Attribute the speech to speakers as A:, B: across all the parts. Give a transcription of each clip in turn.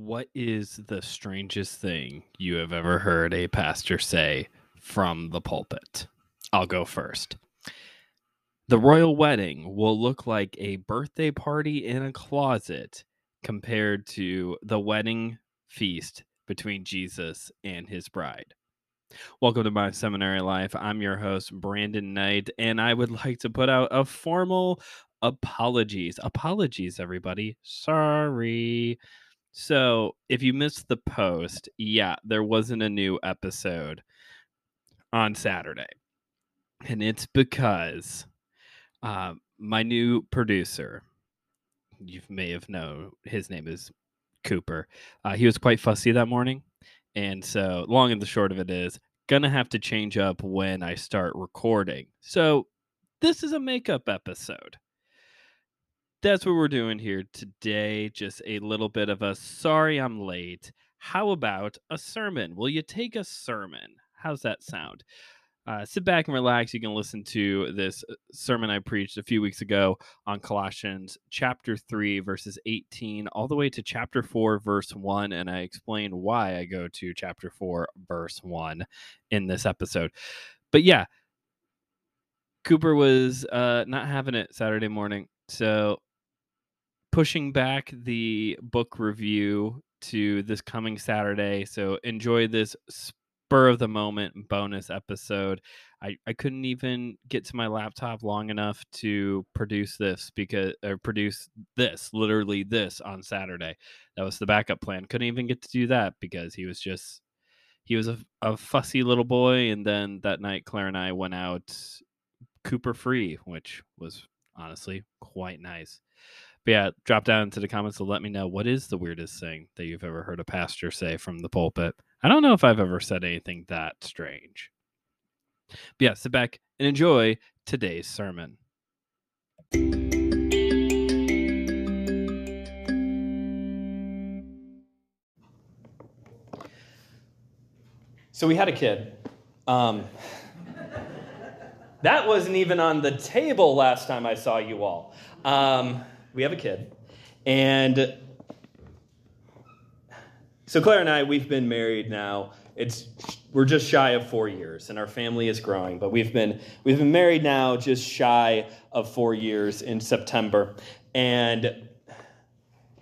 A: What is the strangest thing you have ever heard a pastor say from the pulpit? I'll go first. The royal wedding will look like a birthday party in a closet compared to the wedding feast between Jesus and his bride. Welcome to my seminary life. I'm your host, Brandon Knight, and I would like to put out a formal apologies. Apologies, everybody. Sorry. So, if you missed the post, yeah, there wasn't a new episode on Saturday. And it's because uh, my new producer, you may have known, his name is Cooper. Uh, he was quite fussy that morning. And so, long and the short of it is, gonna have to change up when I start recording. So, this is a makeup episode that's what we're doing here today. Just a little bit of a sorry I'm late. How about a sermon? Will you take a sermon? How's that sound? Uh, sit back and relax. You can listen to this uh, sermon I preached a few weeks ago on Colossians chapter 3, verses 18, all the way to chapter 4, verse 1. And I explain why I go to chapter 4, verse 1 in this episode. But yeah, Cooper was uh, not having it Saturday morning. So pushing back the book review to this coming Saturday. So enjoy this spur of the moment bonus episode. I, I couldn't even get to my laptop long enough to produce this because or produce this literally this on Saturday. That was the backup plan. Couldn't even get to do that because he was just he was a, a fussy little boy and then that night Claire and I went out Cooper free, which was honestly quite nice. But yeah, drop down into the comments to let me know what is the weirdest thing that you've ever heard a pastor say from the pulpit. I don't know if I've ever said anything that strange. But yeah, sit back and enjoy today's sermon.
B: So we had a kid. Um, that wasn't even on the table last time I saw you all. Um, we have a kid. And so Claire and I, we've been married now. It's we're just shy of four years, and our family is growing. But we've been we've been married now just shy of four years in September, and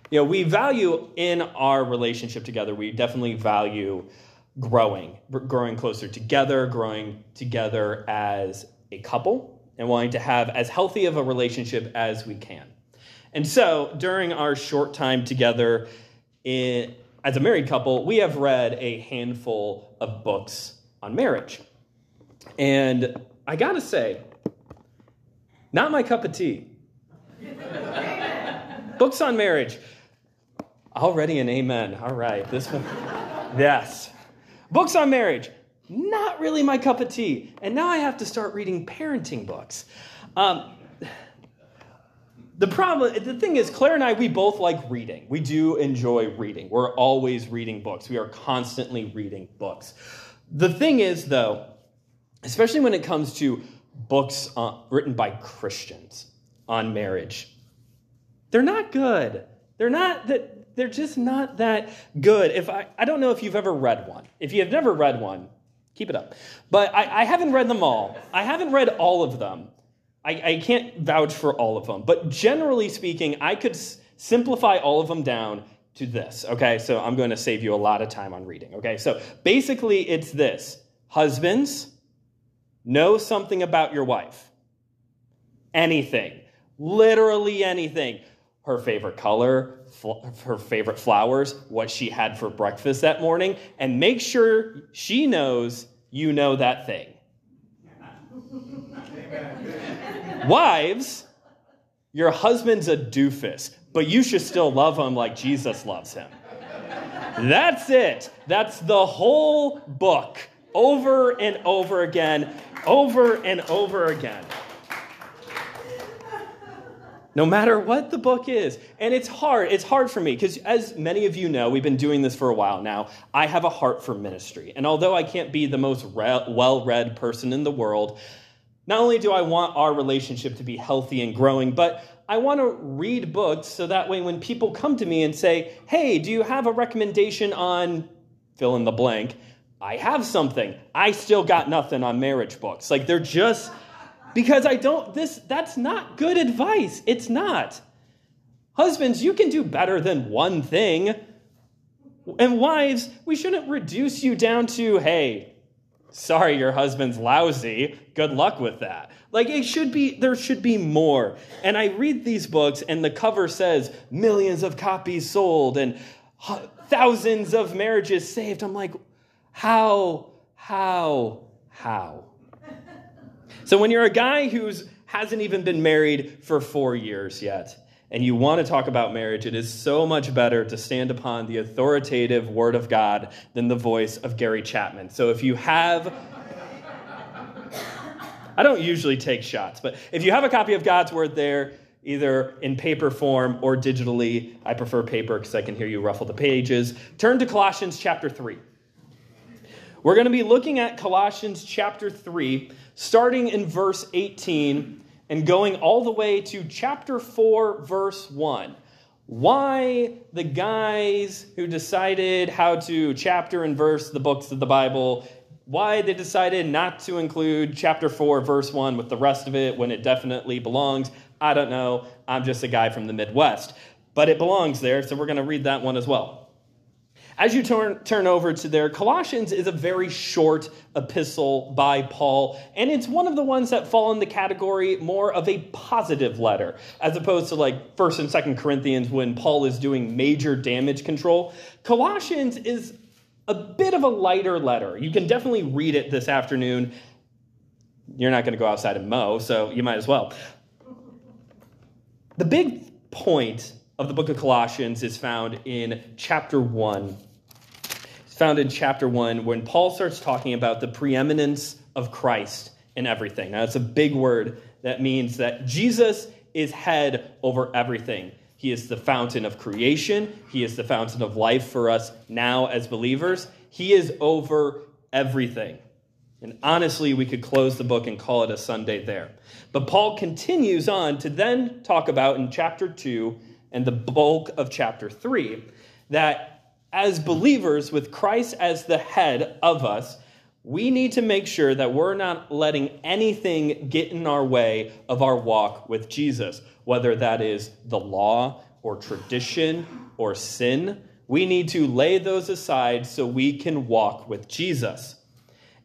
B: you know we value in our relationship together. We definitely value growing, growing closer together, growing together as a couple, and wanting to have as healthy of a relationship as we can. And so during our short time together in, as a married couple, we have read a handful of books on marriage. And I gotta say, not my cup of tea. books on marriage. Already an amen. All right, this one. yes. Books on marriage. Not really my cup of tea. And now I have to start reading parenting books. Um, the problem, the thing is, Claire and I, we both like reading. We do enjoy reading. We're always reading books. We are constantly reading books. The thing is, though, especially when it comes to books uh, written by Christians on marriage, they're not good. They're not that. They're just not that good. If I, I don't know if you've ever read one. If you have never read one, keep it up. But I, I haven't read them all. I haven't read all of them. I, I can't vouch for all of them, but generally speaking, I could s- simplify all of them down to this. Okay, so I'm going to save you a lot of time on reading. Okay, so basically, it's this Husbands, know something about your wife. Anything, literally anything. Her favorite color, fl- her favorite flowers, what she had for breakfast that morning, and make sure she knows you know that thing. Wives, your husband's a doofus, but you should still love him like Jesus loves him. That's it. That's the whole book over and over again, over and over again. No matter what the book is. And it's hard. It's hard for me because, as many of you know, we've been doing this for a while now. I have a heart for ministry. And although I can't be the most well read person in the world, not only do I want our relationship to be healthy and growing, but I want to read books so that way when people come to me and say, hey, do you have a recommendation on fill in the blank? I have something. I still got nothing on marriage books. Like they're just because I don't this that's not good advice. It's not. Husbands, you can do better than one thing. And wives, we shouldn't reduce you down to, hey, sorry your husband's lousy. Good luck with that. Like it should be there should be more. And I read these books and the cover says millions of copies sold and thousands of marriages saved. I'm like, how, how, how? So when you're a guy who's hasn't even been married for four years yet, and you want to talk about marriage, it is so much better to stand upon the authoritative word of God than the voice of Gary Chapman. So if you have I don't usually take shots, but if you have a copy of God's word there, either in paper form or digitally, I prefer paper because I can hear you ruffle the pages. Turn to Colossians chapter 3. We're going to be looking at Colossians chapter 3, starting in verse 18 and going all the way to chapter 4, verse 1. Why the guys who decided how to chapter and verse the books of the Bible, why they decided not to include chapter 4, verse 1 with the rest of it when it definitely belongs, I don't know. I'm just a guy from the Midwest. But it belongs there, so we're going to read that one as well. As you turn, turn over to there, Colossians is a very short epistle by Paul, and it's one of the ones that fall in the category more of a positive letter, as opposed to like 1st and 2nd Corinthians when Paul is doing major damage control. Colossians is a bit of a lighter letter. You can definitely read it this afternoon. You're not going to go outside and mow, so you might as well. The big point of the book of Colossians is found in chapter 1 found in chapter 1 when Paul starts talking about the preeminence of Christ in everything. Now, it's a big word that means that Jesus is head over everything. He is the fountain of creation, He is the fountain of life for us now as believers. He is over everything. And honestly, we could close the book and call it a Sunday there. But Paul continues on to then talk about in chapter 2 and the bulk of chapter 3 that as believers, with Christ as the head of us, we need to make sure that we're not letting anything get in our way of our walk with Jesus, whether that is the law or tradition or sin. We need to lay those aside so we can walk with Jesus.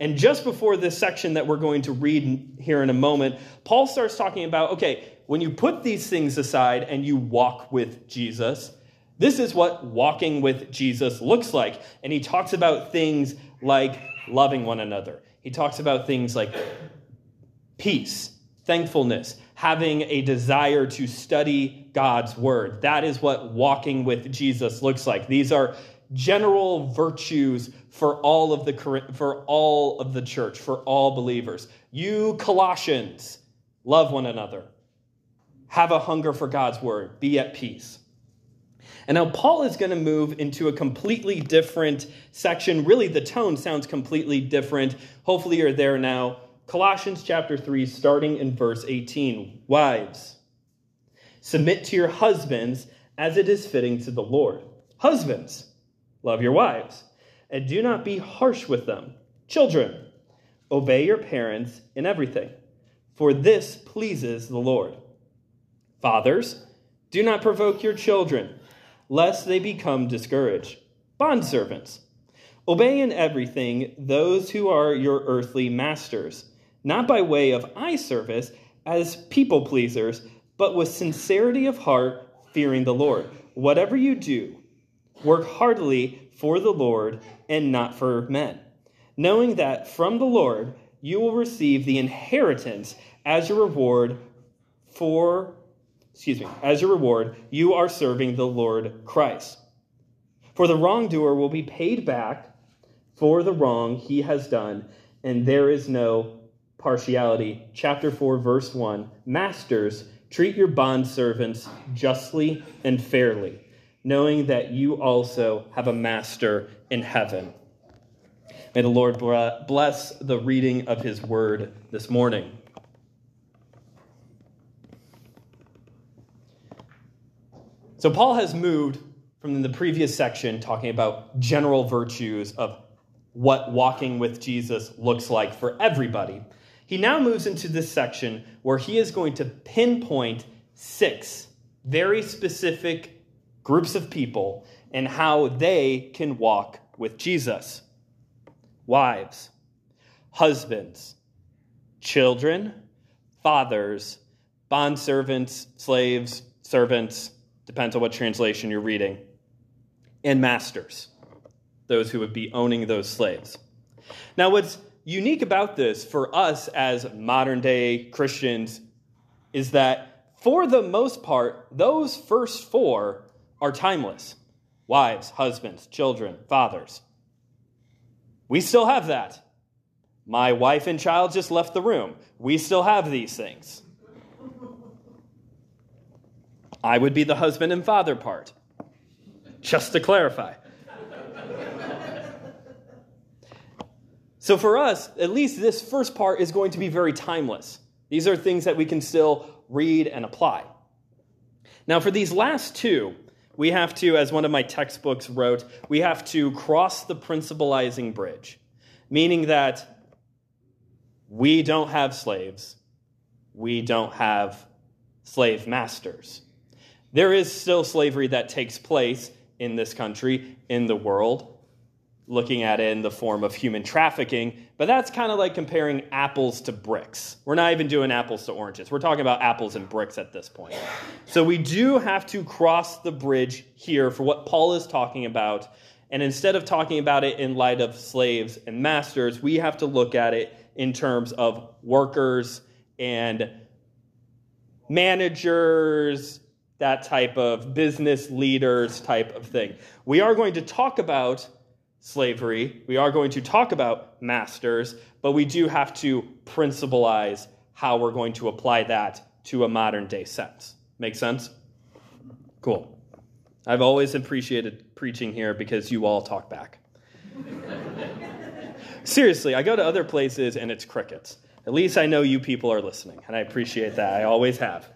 B: And just before this section that we're going to read here in a moment, Paul starts talking about okay, when you put these things aside and you walk with Jesus, this is what walking with Jesus looks like. And he talks about things like loving one another. He talks about things like peace, thankfulness, having a desire to study God's word. That is what walking with Jesus looks like. These are general virtues for all of the for all of the church, for all believers. You Colossians, love one another. Have a hunger for God's word. Be at peace. And now Paul is going to move into a completely different section. Really, the tone sounds completely different. Hopefully, you're there now. Colossians chapter 3, starting in verse 18. Wives, submit to your husbands as it is fitting to the Lord. Husbands, love your wives, and do not be harsh with them. Children, obey your parents in everything, for this pleases the Lord. Fathers, do not provoke your children lest they become discouraged. Bondservants, obey in everything those who are your earthly masters, not by way of eye service as people pleasers, but with sincerity of heart, fearing the Lord. Whatever you do, work heartily for the Lord and not for men, knowing that from the Lord you will receive the inheritance as your reward for excuse me, as your reward, you are serving the Lord Christ. For the wrongdoer will be paid back for the wrong he has done, and there is no partiality. Chapter 4, verse 1 Masters, treat your bondservants justly and fairly, knowing that you also have a master in heaven. May the Lord bless the reading of his word this morning. So, Paul has moved from the previous section talking about general virtues of what walking with Jesus looks like for everybody. He now moves into this section where he is going to pinpoint six very specific groups of people and how they can walk with Jesus wives, husbands, children, fathers, bondservants, slaves, servants, depends on what translation you're reading, and masters, those who would be owning those slaves. Now, what's unique about this for us as modern day Christians is that for the most part, those first four are timeless wives, husbands, children, fathers. We still have that. My wife and child just left the room. We still have these things. I would be the husband and father part, just to clarify. so, for us, at least this first part is going to be very timeless. These are things that we can still read and apply. Now, for these last two, we have to, as one of my textbooks wrote, we have to cross the principalizing bridge, meaning that we don't have slaves, we don't have slave masters. There is still slavery that takes place in this country, in the world, looking at it in the form of human trafficking, but that's kind of like comparing apples to bricks. We're not even doing apples to oranges. We're talking about apples and bricks at this point. So we do have to cross the bridge here for what Paul is talking about. And instead of talking about it in light of slaves and masters, we have to look at it in terms of workers and managers, that type of business leaders type of thing. We are going to talk about slavery. We are going to talk about masters, but we do have to principalize how we're going to apply that to a modern day sense. Make sense? Cool. I've always appreciated preaching here because you all talk back. Seriously, I go to other places and it's crickets. At least I know you people are listening, and I appreciate that. I always have,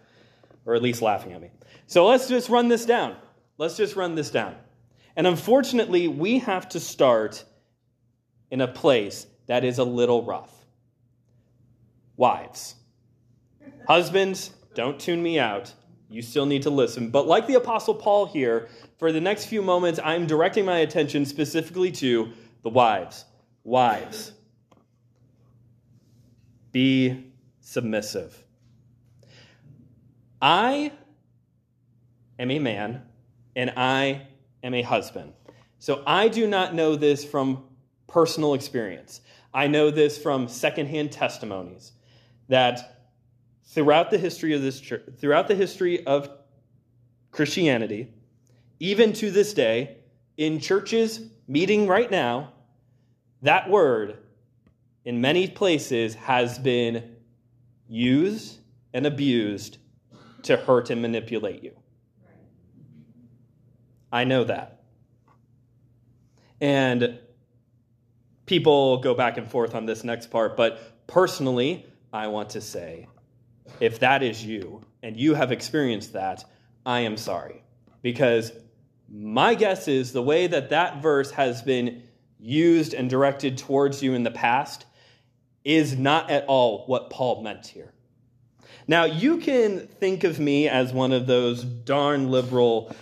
B: or at least laughing at me. So let's just run this down. Let's just run this down. And unfortunately, we have to start in a place that is a little rough. Wives. Husbands, don't tune me out. You still need to listen. But like the Apostle Paul here, for the next few moments, I'm directing my attention specifically to the wives. Wives. Be submissive. I am a man, and I am a husband. So I do not know this from personal experience. I know this from secondhand testimonies that throughout the history of this church, throughout the history of Christianity, even to this day, in churches meeting right now, that word in many places has been used and abused to hurt and manipulate you. I know that. And people go back and forth on this next part, but personally, I want to say if that is you and you have experienced that, I am sorry. Because my guess is the way that that verse has been used and directed towards you in the past is not at all what Paul meant here. Now, you can think of me as one of those darn liberal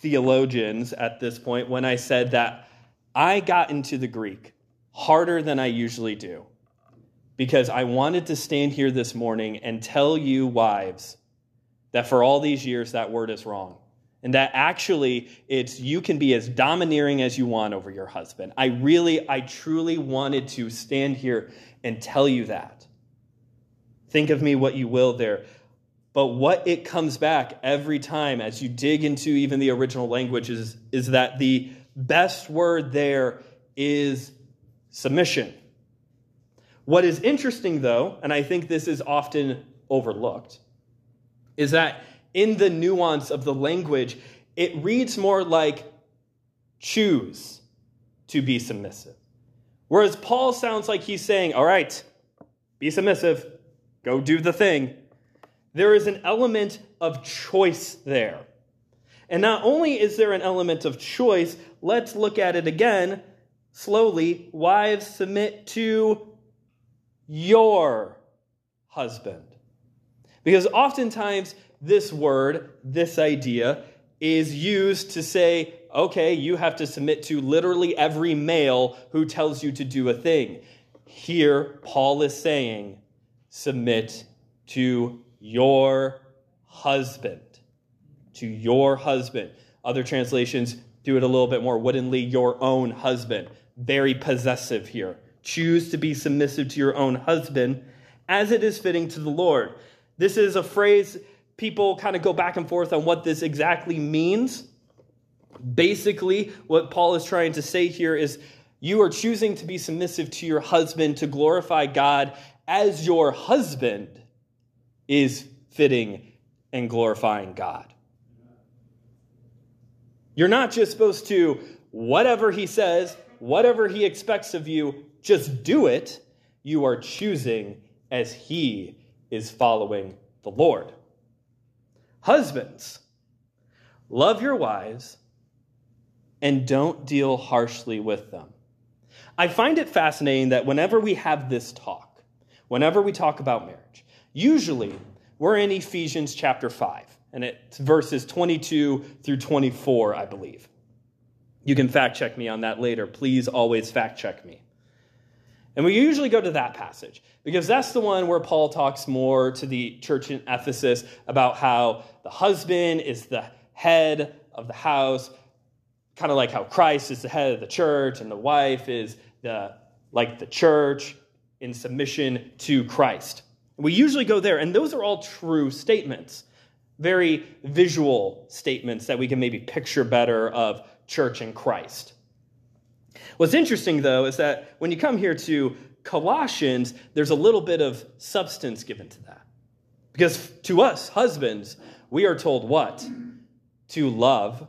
B: theologians at this point when I said that I got into the Greek harder than I usually do because I wanted to stand here this morning and tell you, wives, that for all these years that word is wrong. And that actually it's you can be as domineering as you want over your husband. I really, I truly wanted to stand here and tell you that. Think of me what you will there. But what it comes back every time as you dig into even the original language is, is that the best word there is submission. What is interesting, though, and I think this is often overlooked, is that in the nuance of the language, it reads more like choose to be submissive. Whereas Paul sounds like he's saying, all right, be submissive, go do the thing there is an element of choice there. And not only is there an element of choice, let's look at it again slowly. Wives, submit to your husband. Because oftentimes, this word, this idea, is used to say, okay, you have to submit to literally every male who tells you to do a thing. Here, Paul is saying, submit to your husband. To your husband. Other translations do it a little bit more woodenly, your own husband. Very possessive here. Choose to be submissive to your own husband as it is fitting to the Lord. This is a phrase people kind of go back and forth on what this exactly means. Basically, what Paul is trying to say here is you are choosing to be submissive to your husband to glorify God as your husband is fitting and glorifying God. You're not just supposed to, whatever he says, whatever he expects of you, just do it. You are choosing as he is following the Lord. Husbands, love your wives and don't deal harshly with them. I find it fascinating that whenever we have this talk, whenever we talk about marriage, usually we're in Ephesians chapter 5, and it's verses 22 through 24, I believe. You can fact check me on that later. Please always fact check me. And we usually go to that passage because that's the one where Paul talks more to the church in Ephesus about how the husband is the head of the house, kind of like how Christ is the head of the church and the wife is the like the church in submission to Christ. We usually go there, and those are all true statements, very visual statements that we can maybe picture better of church and Christ. What's interesting, though, is that when you come here to Colossians, there's a little bit of substance given to that. Because to us, husbands, we are told what? To love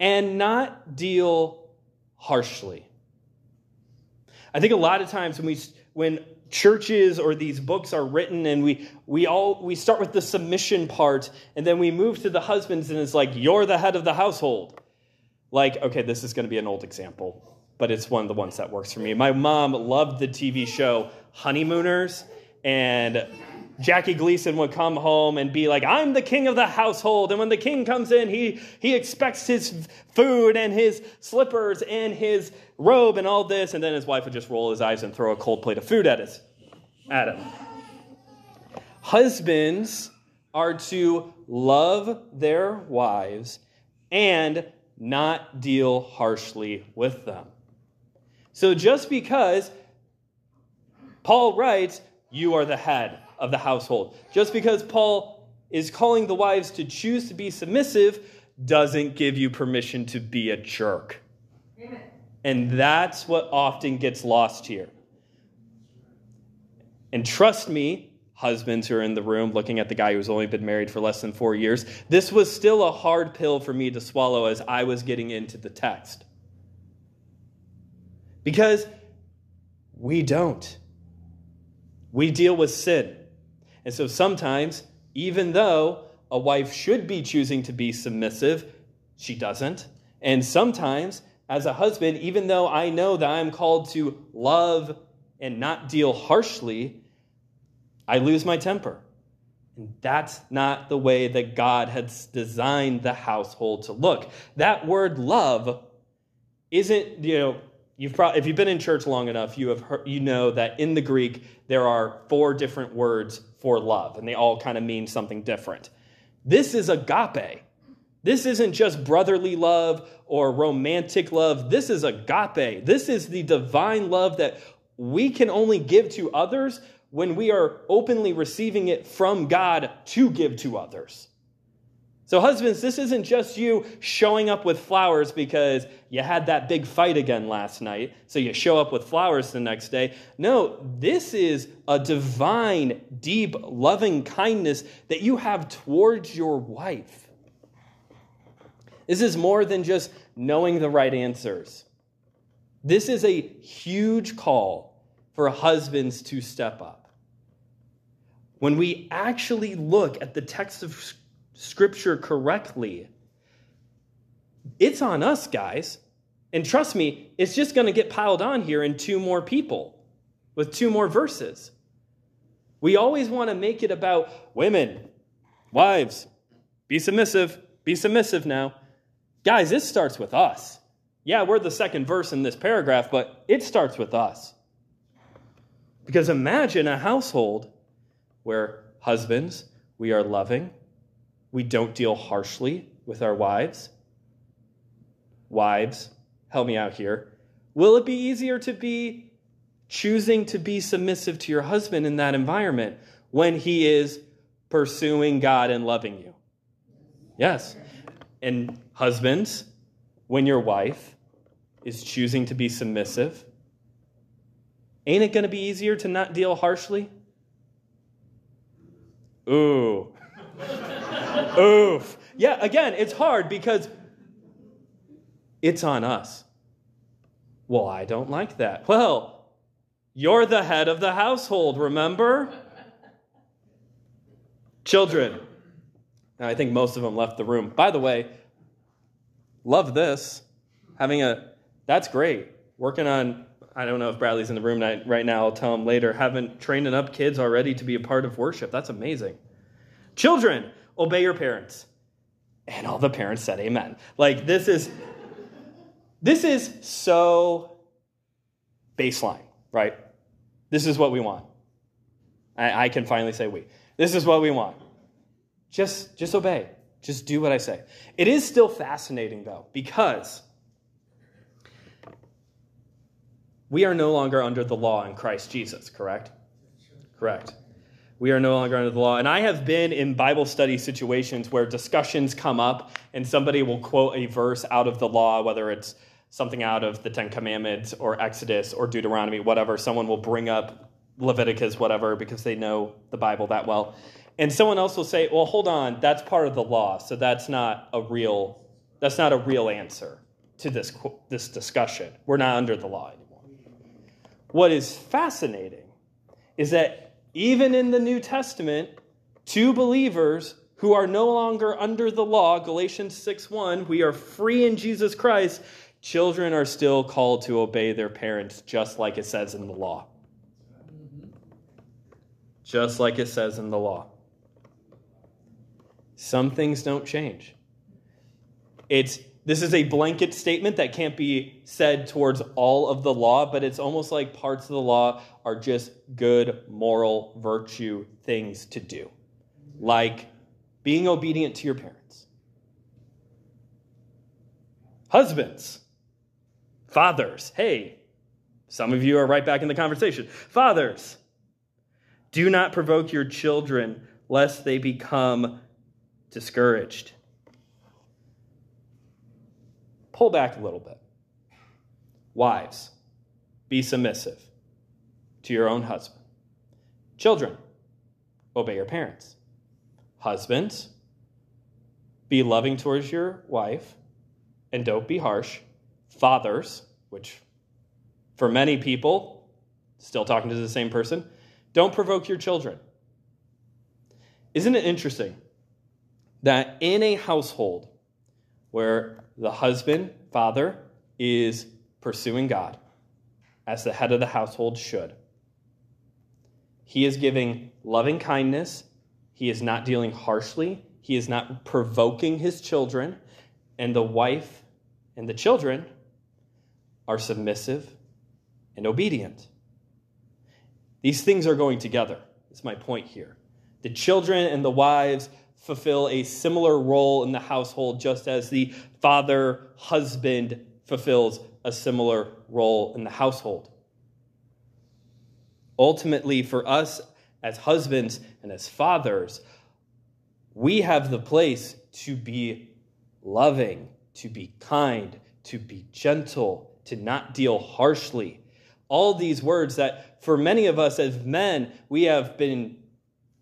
B: and not deal harshly. I think a lot of times when we when churches or these books are written and we we all we start with the submission part and then we move to the husbands and it's like you're the head of the household. Like okay, this is going to be an old example, but it's one of the ones that works for me. My mom loved the TV show Honeymooners and Jackie Gleason would come home and be like, I'm the king of the household. And when the king comes in, he, he expects his food and his slippers and his robe and all this. And then his wife would just roll his eyes and throw a cold plate of food at, his, at him. Husbands are to love their wives and not deal harshly with them. So just because Paul writes, You are the head of the household. Just because Paul is calling the wives to choose to be submissive doesn't give you permission to be a jerk. Amen. And that's what often gets lost here. And trust me, husbands who are in the room looking at the guy who's only been married for less than four years, this was still a hard pill for me to swallow as I was getting into the text. Because we don't. We deal with sin. And so sometimes, even though a wife should be choosing to be submissive, she doesn't. And sometimes, as a husband, even though I know that I'm called to love and not deal harshly, I lose my temper. And that's not the way that God has designed the household to look. That word love isn't, you know, You've pro- if you've been in church long enough, you have heard, you know that in the Greek there are four different words for love, and they all kind of mean something different. This is agape. This isn't just brotherly love or romantic love. This is agape. This is the divine love that we can only give to others when we are openly receiving it from God to give to others. So, husbands, this isn't just you showing up with flowers because you had that big fight again last night, so you show up with flowers the next day. No, this is a divine, deep, loving kindness that you have towards your wife. This is more than just knowing the right answers. This is a huge call for husbands to step up. When we actually look at the text of scripture correctly, it's on us, guys. And trust me, it's just going to get piled on here in two more people with two more verses. We always want to make it about women, wives, be submissive, be submissive now. Guys, this starts with us. Yeah, we're the second verse in this paragraph, but it starts with us. Because imagine a household where husbands, we are loving, we don't deal harshly with our wives. Wives, help me out here. Will it be easier to be choosing to be submissive to your husband in that environment when he is pursuing God and loving you? Yes. And husbands, when your wife is choosing to be submissive, ain't it going to be easier to not deal harshly? Ooh. Oof. Yeah, again, it's hard because it's on us. Well, I don't like that. Well, you're the head of the household, remember? Children. Now, I think most of them left the room. By the way, love this. Having a, that's great. Working on, I don't know if Bradley's in the room right now, I'll tell him later, having training up kids already to be a part of worship. That's amazing. Children, obey your parents. And all the parents said amen. Like this is this is so baseline, right? This is what we want. I, I can finally say we. This is what we want. Just just obey. Just do what I say. It is still fascinating though, because we are no longer under the law in Christ Jesus, correct? Correct. We are no longer under the law. And I have been in Bible study situations where discussions come up and somebody will quote a verse out of the law, whether it's something out of the Ten Commandments or Exodus or Deuteronomy, whatever. Someone will bring up Leviticus, whatever, because they know the Bible that well. And someone else will say, well, hold on, that's part of the law, so that's not a real, that's not a real answer to this, this discussion. We're not under the law anymore. What is fascinating is that even in the New Testament, to believers who are no longer under the law, Galatians 6:1, we are free in Jesus Christ, children are still called to obey their parents just like it says in the law. Just like it says in the law. Some things don't change. It's this is a blanket statement that can't be said towards all of the law, but it's almost like parts of the law are just good moral virtue things to do, like being obedient to your parents. Husbands, fathers, hey, some of you are right back in the conversation. Fathers, do not provoke your children lest they become discouraged pull back a little bit. Wives, be submissive to your own husband. Children, obey your parents. Husbands, be loving towards your wife and don't be harsh. Fathers, which for many people, still talking to the same person, don't provoke your children. Isn't it interesting that in a household where the husband, father, is pursuing God as the head of the household should. He is giving loving kindness. He is not dealing harshly. He is not provoking his children. And the wife and the children are submissive and obedient. These things are going together. That's my point here. The children and the wives fulfill a similar role in the household, just as the father husband fulfills a similar role in the household. Ultimately, for us as husbands and as fathers, we have the place to be loving, to be kind, to be gentle, to not deal harshly. All these words that for many of us as men, we have been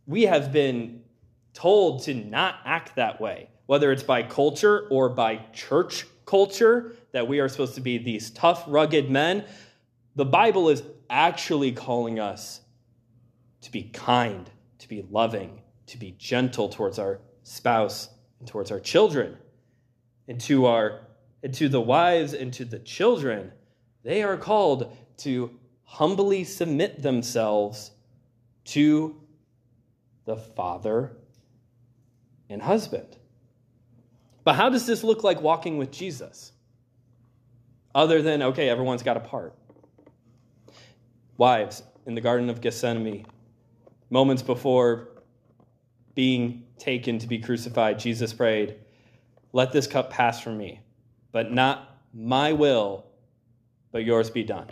B: we have been told to not act that way, whether it's by culture or by church culture, that we are supposed to be these tough, rugged men. The Bible is actually calling us to be kind, to be loving, to be gentle towards our spouse and towards our children and to our and to the wives and to the children they are called to humbly submit themselves to the father and husband but how does this look like walking with jesus other than okay everyone's got a part wives in the garden of gethsemane moments before being taken to be crucified, Jesus prayed, Let this cup pass from me, but not my will, but yours be done.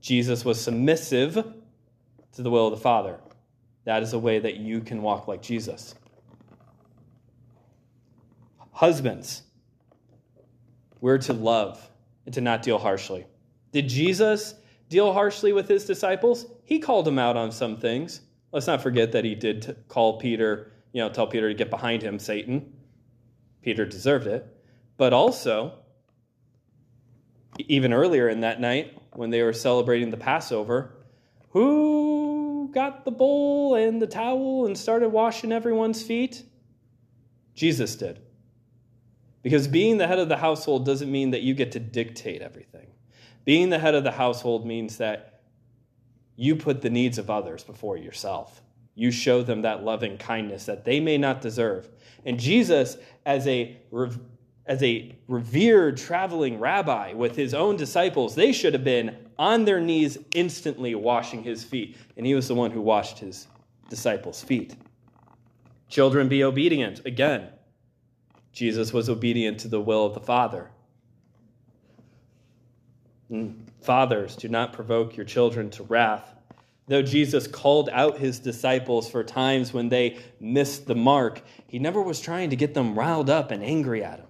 B: Jesus was submissive to the will of the Father. That is a way that you can walk like Jesus. Husbands, we're to love and to not deal harshly. Did Jesus deal harshly with his disciples? He called them out on some things. Let's not forget that he did call Peter, you know, tell Peter to get behind him, Satan. Peter deserved it. But also, even earlier in that night, when they were celebrating the Passover, who got the bowl and the towel and started washing everyone's feet? Jesus did. Because being the head of the household doesn't mean that you get to dictate everything. Being the head of the household means that you put the needs of others before yourself. You show them that loving kindness that they may not deserve. And Jesus, as a as a revered traveling rabbi with his own disciples, they should have been on their knees instantly washing his feet. And he was the one who washed his disciples' feet. Children, be obedient. Again, Jesus was obedient to the will of the Father. And fathers, do not provoke your children to wrath. Though Jesus called out his disciples for times when they missed the mark, he never was trying to get them riled up and angry at him.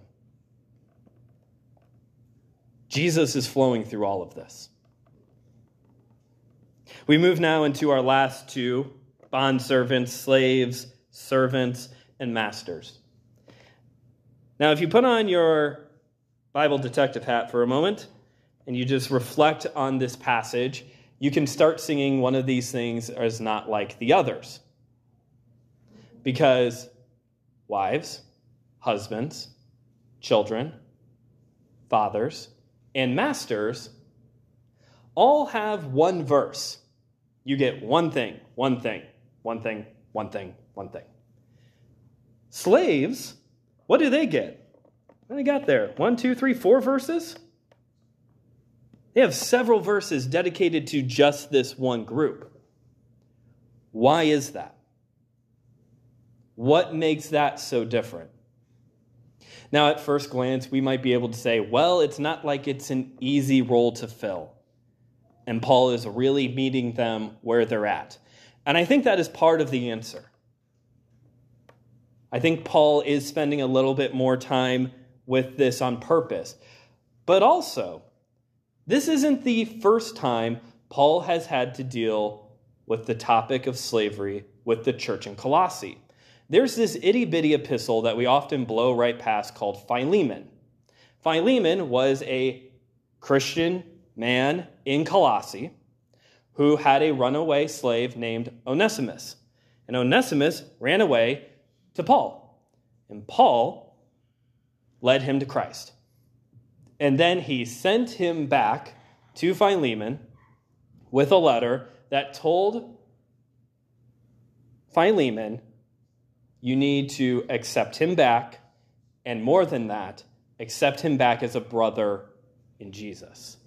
B: Jesus is flowing through all of this. We move now into our last two bondservants, slaves, servants, and masters. Now, if you put on your Bible detective hat for a moment and you just reflect on this passage, you can start singing one of these things as not like the others. Because wives, husbands, children, fathers, and masters all have one verse. You get one thing, one thing, one thing, one thing, one thing. Slaves, what do they get? What do they got there? One, two, three, four verses? They have several verses dedicated to just this one group. Why is that? What makes that so different? Now, at first glance, we might be able to say, well, it's not like it's an easy role to fill. And Paul is really meeting them where they're at. And I think that is part of the answer. I think Paul is spending a little bit more time with this on purpose. But also, this isn't the first time Paul has had to deal with the topic of slavery with the church in Colossae. There's this itty bitty epistle that we often blow right past called Philemon. Philemon was a Christian man in Colossae who had a runaway slave named Onesimus. And Onesimus ran away to Paul. And Paul led him to Christ. And then he sent him back to Philemon with a letter that told Philemon, you need to accept him back, and more than that, accept him back as a brother in Jesus.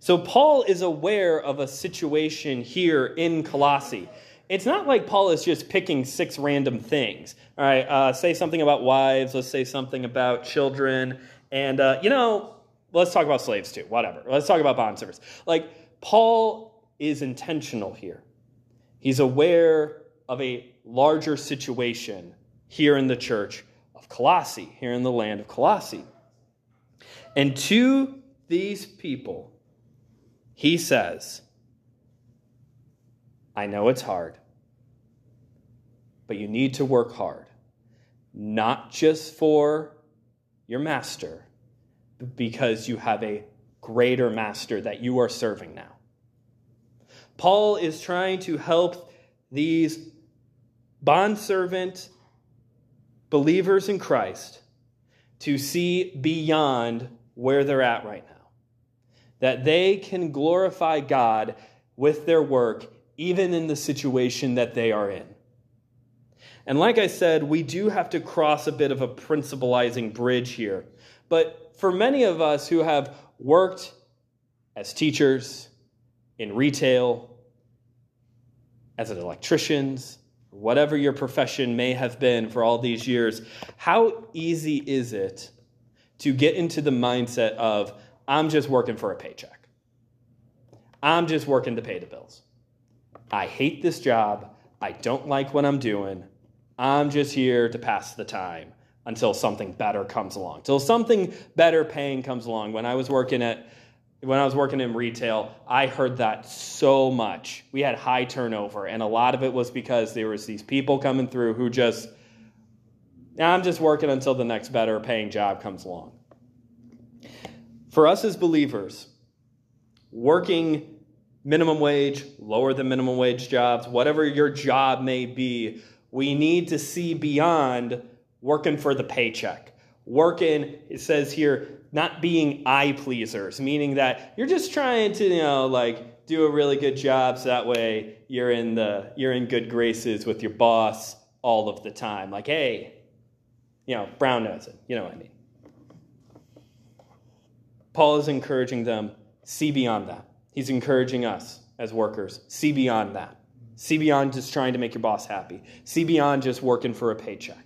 B: So Paul is aware of a situation here in Colossae. It's not like Paul is just picking six random things. All right, uh, say something about wives, let's say something about children, and, uh, you know, let's talk about slaves too, whatever. Let's talk about bond service. Like, Paul is intentional here. He's aware of a larger situation here in the church of Colossae, here in the land of Colossae. And to these people, he says, I know it's hard, but you need to work hard, not just for your master, because you have a greater master that you are serving now. Paul is trying to help these bondservant believers in Christ to see beyond where they're at right now. That they can glorify God with their work, even in the situation that they are in. And like I said, we do have to cross a bit of a principalizing bridge here. But for many of us who have worked as teachers, in retail, as an electricians, whatever your profession may have been for all these years, how easy is it to get into the mindset of, I'm just working for a paycheck? I'm just working to pay the bills. I hate this job. I don't like what I'm doing. I'm just here to pass the time until something better comes along. Till something better paying comes along. When I was working at when I was working in retail, I heard that so much. We had high turnover, and a lot of it was because there was these people coming through who just, now I'm just working until the next better paying job comes along. For us as believers, working minimum wage, lower than minimum wage jobs, whatever your job may be, we need to see beyond working for the paycheck. Working, it says here, not being eye pleasers, meaning that you're just trying to, you know, like do a really good job so that way you're in the you're in good graces with your boss all of the time. Like, hey, you know, brown nose it. You know what I mean. Paul is encouraging them, see beyond that. He's encouraging us as workers, see beyond that. See beyond just trying to make your boss happy. See beyond just working for a paycheck.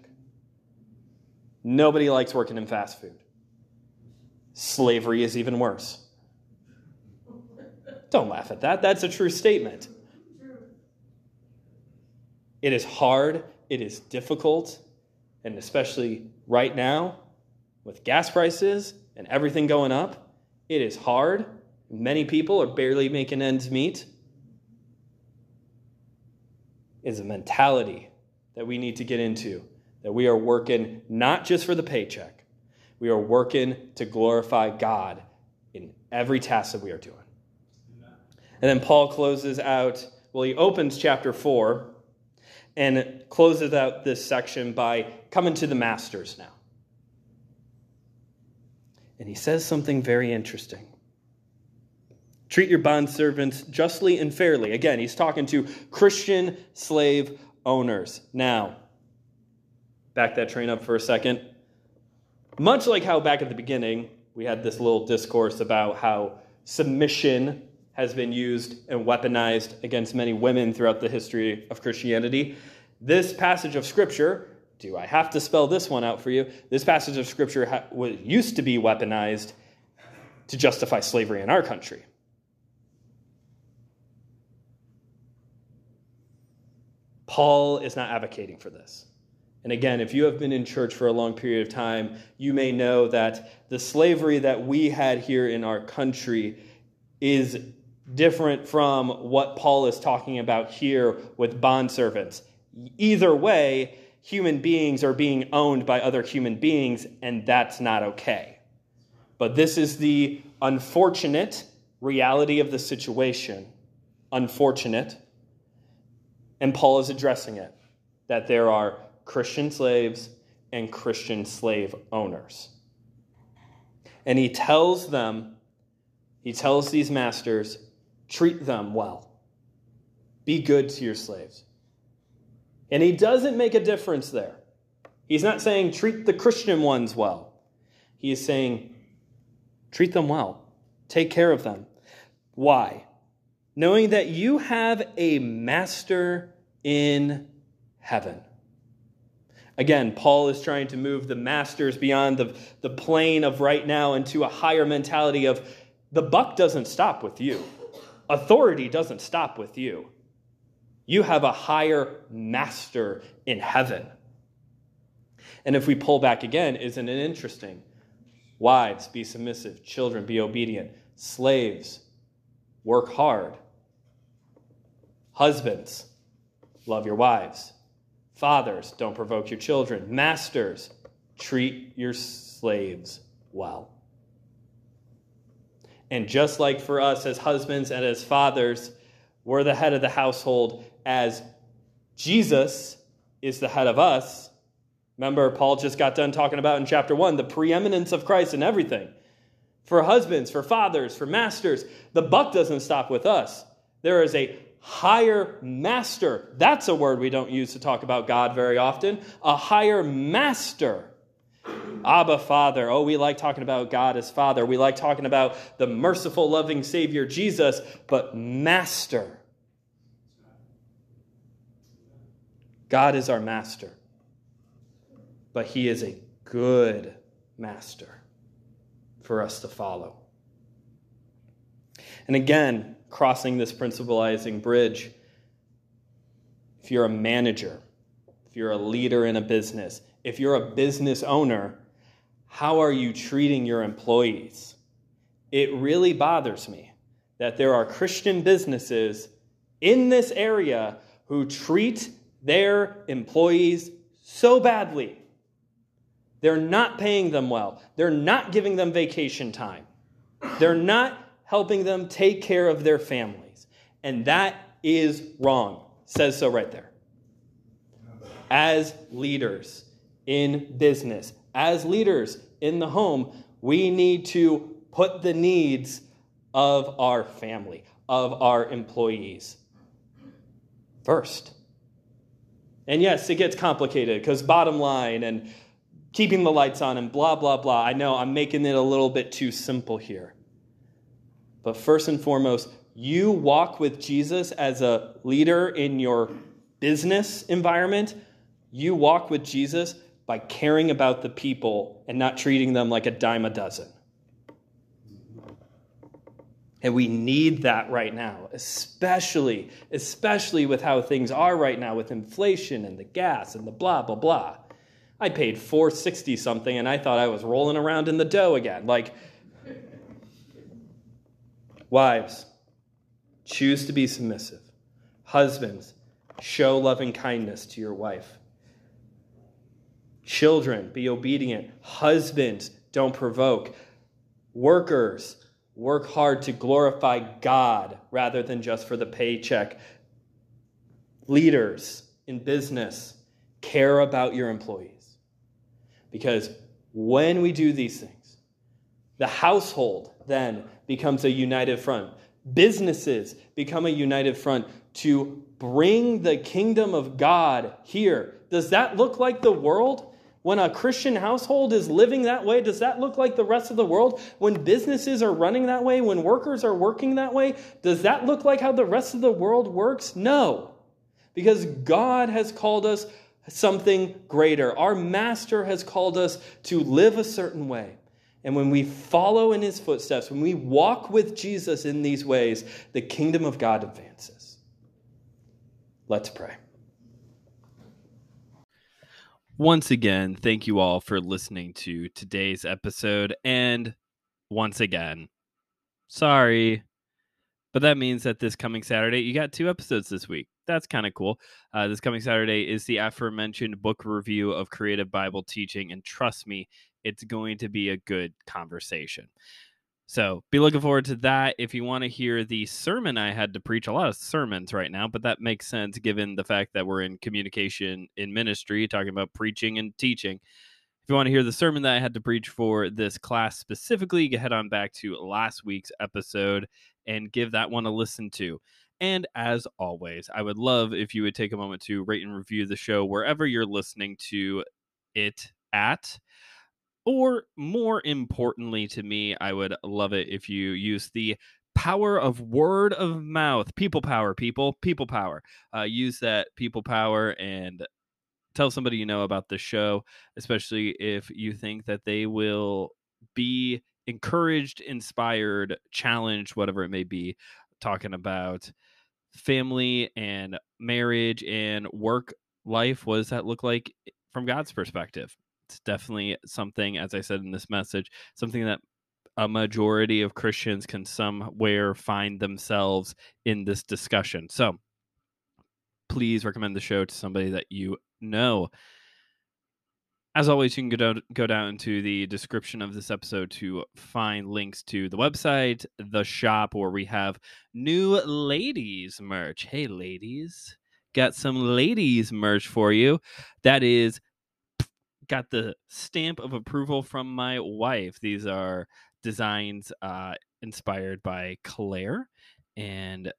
B: Nobody likes working in fast food. Slavery is even worse. Don't laugh at that. That's a true statement. It is hard, it is difficult, and especially right now with gas prices and everything going up, it is hard. Many people are barely making ends meet. Is a mentality that we need to get into that we are working not just for the paycheck, we are working to glorify God in every task that we are doing. And then Paul closes out, well, he opens chapter 4 and closes out this section by coming to the masters now. And he says something very interesting. Treat your bondservants justly and fairly. Again, he's talking to Christian slave owners. Now, back that train up for a second. Much like how back at the beginning we had this little discourse about how submission has been used and weaponized against many women throughout the history of Christianity. This passage of Scripture, do I have to spell this one out for you? This passage of Scripture ha- used to be weaponized to justify slavery in our country. Paul is not advocating for this. And again, if you have been in church for a long period of time, you may know that the slavery that we had here in our country is different from what Paul is talking about here with bondservants. Either way, human beings are being owned by other human beings, and that's not okay. But this is the unfortunate reality of the situation. Unfortunate. And Paul is addressing it that there are Christian slaves and Christian slave owners. And he tells them, he tells these masters, treat them well. Be good to your slaves. And he doesn't make a difference there. He's not saying treat the Christian ones well. He is saying treat them well. Take care of them. Why? Knowing that you have a master in heaven. Again, Paul is trying to move the masters beyond the, the plane of right now into a higher mentality of the buck doesn't stop with you, authority doesn't stop with you. You have a higher master in heaven. And if we pull back again, isn't it interesting? Wives, be submissive. Children, be obedient. Slaves, work hard. Husbands, love your wives. Fathers, don't provoke your children. Masters, treat your slaves well. And just like for us as husbands and as fathers, we're the head of the household as Jesus is the head of us, Remember, Paul just got done talking about in chapter 1 the preeminence of Christ in everything. For husbands, for fathers, for masters, the buck doesn't stop with us. There is a higher master. That's a word we don't use to talk about God very often. A higher master. Abba, Father. Oh, we like talking about God as Father. We like talking about the merciful, loving Savior, Jesus, but Master. God is our Master, but He is a good Master for us to follow. And again, crossing this principalizing bridge, if you're a manager, if you're a leader in a business, if you're a business owner, how are you treating your employees? It really bothers me that there are Christian businesses in this area who treat their employees so badly. They're not paying them well. They're not giving them vacation time. They're not helping them take care of their families. And that is wrong. says so right there. As leaders in business, as leaders in the home, we need to put the needs of our family, of our employees first. And yes, it gets complicated because bottom line and keeping the lights on and blah, blah, blah. I know I'm making it a little bit too simple here. But first and foremost, you walk with Jesus as a leader in your business environment. You walk with Jesus by caring about the people and not treating them like a dime a dozen. And we need that right now, especially, especially with how things are right now with inflation and the gas and the blah, blah, blah. I paid 460 something and I thought I was rolling around in the dough again. Like, wives, choose to be submissive. Husbands, show loving kindness to your wife. Children, be obedient. Husbands, don't provoke. Workers, Work hard to glorify God rather than just for the paycheck. Leaders in business, care about your employees. Because when we do these things, the household then becomes a united front. Businesses become a united front to bring the kingdom of God here. Does that look like the world? When a Christian household is living that way, does that look like the rest of the world? When businesses are running that way, when workers are working that way, does that look like how the rest of the world works? No. Because God has called us something greater. Our master has called us to live a certain way. And when we follow in his footsteps, when we walk with Jesus in these ways, the kingdom of God advances. Let's pray.
A: Once again, thank you all for listening to today's episode. And once again, sorry, but that means that this coming Saturday, you got two episodes this week. That's kind of cool. Uh, this coming Saturday is the aforementioned book review of Creative Bible Teaching. And trust me, it's going to be a good conversation. So be looking forward to that. If you want to hear the sermon I had to preach, a lot of sermons right now, but that makes sense given the fact that we're in communication in ministry, talking about preaching and teaching. If you want to hear the sermon that I had to preach for this class specifically, you can head on back to last week's episode and give that one a listen to. And as always, I would love if you would take a moment to rate and review the show wherever you're listening to it at. Or more importantly to me, I would love it if you use the power of word of mouth, people power, people, people power. Uh, use that people power and tell somebody you know about the show, especially if you think that they will be encouraged, inspired, challenged, whatever it may be, talking about family and marriage and work life. What does that look like eh, from God's perspective? it's definitely something, as I said in this message, something that a majority of Christians can somewhere find themselves in this discussion. So please recommend the show to somebody that you know. As always, you can go down, go down to the description of this episode to find links to the website, the shop, where we have new ladies merch. Hey, ladies, got some ladies merch for you. That is got the stamp of approval from my wife. These are designs uh, inspired by Claire and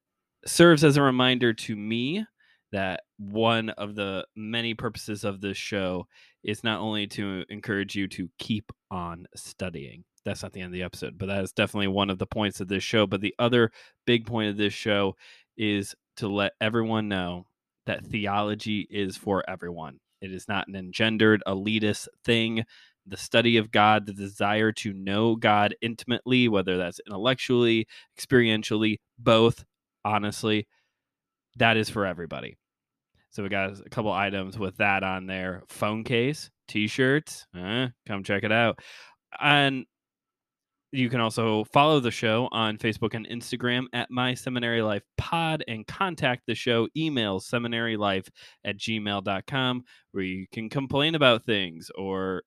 A: serves as a reminder to me that one of the many purposes of this show is not only to encourage you to keep on studying. That's not the end of the episode, but that is definitely one of the points of this show. But the other big point of this show is to let everyone know that theology is for everyone. It is not an engendered elitist thing. The study of God, the desire to know God intimately, whether that's intellectually, experientially, both, honestly, that is for everybody. So we got a couple items with that on there. Phone case, t-shirts. Uh, come check it out. And you can also follow the show on Facebook and Instagram at My Seminary Life Pod and contact the show email seminarylife at gmail.com where you can complain about things or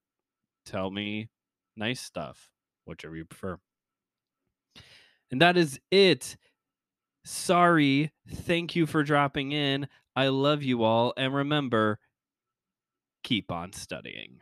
A: tell me nice stuff, whichever you prefer. And that is it. Sorry. Thank you for dropping in. I love you all. And remember, keep on studying.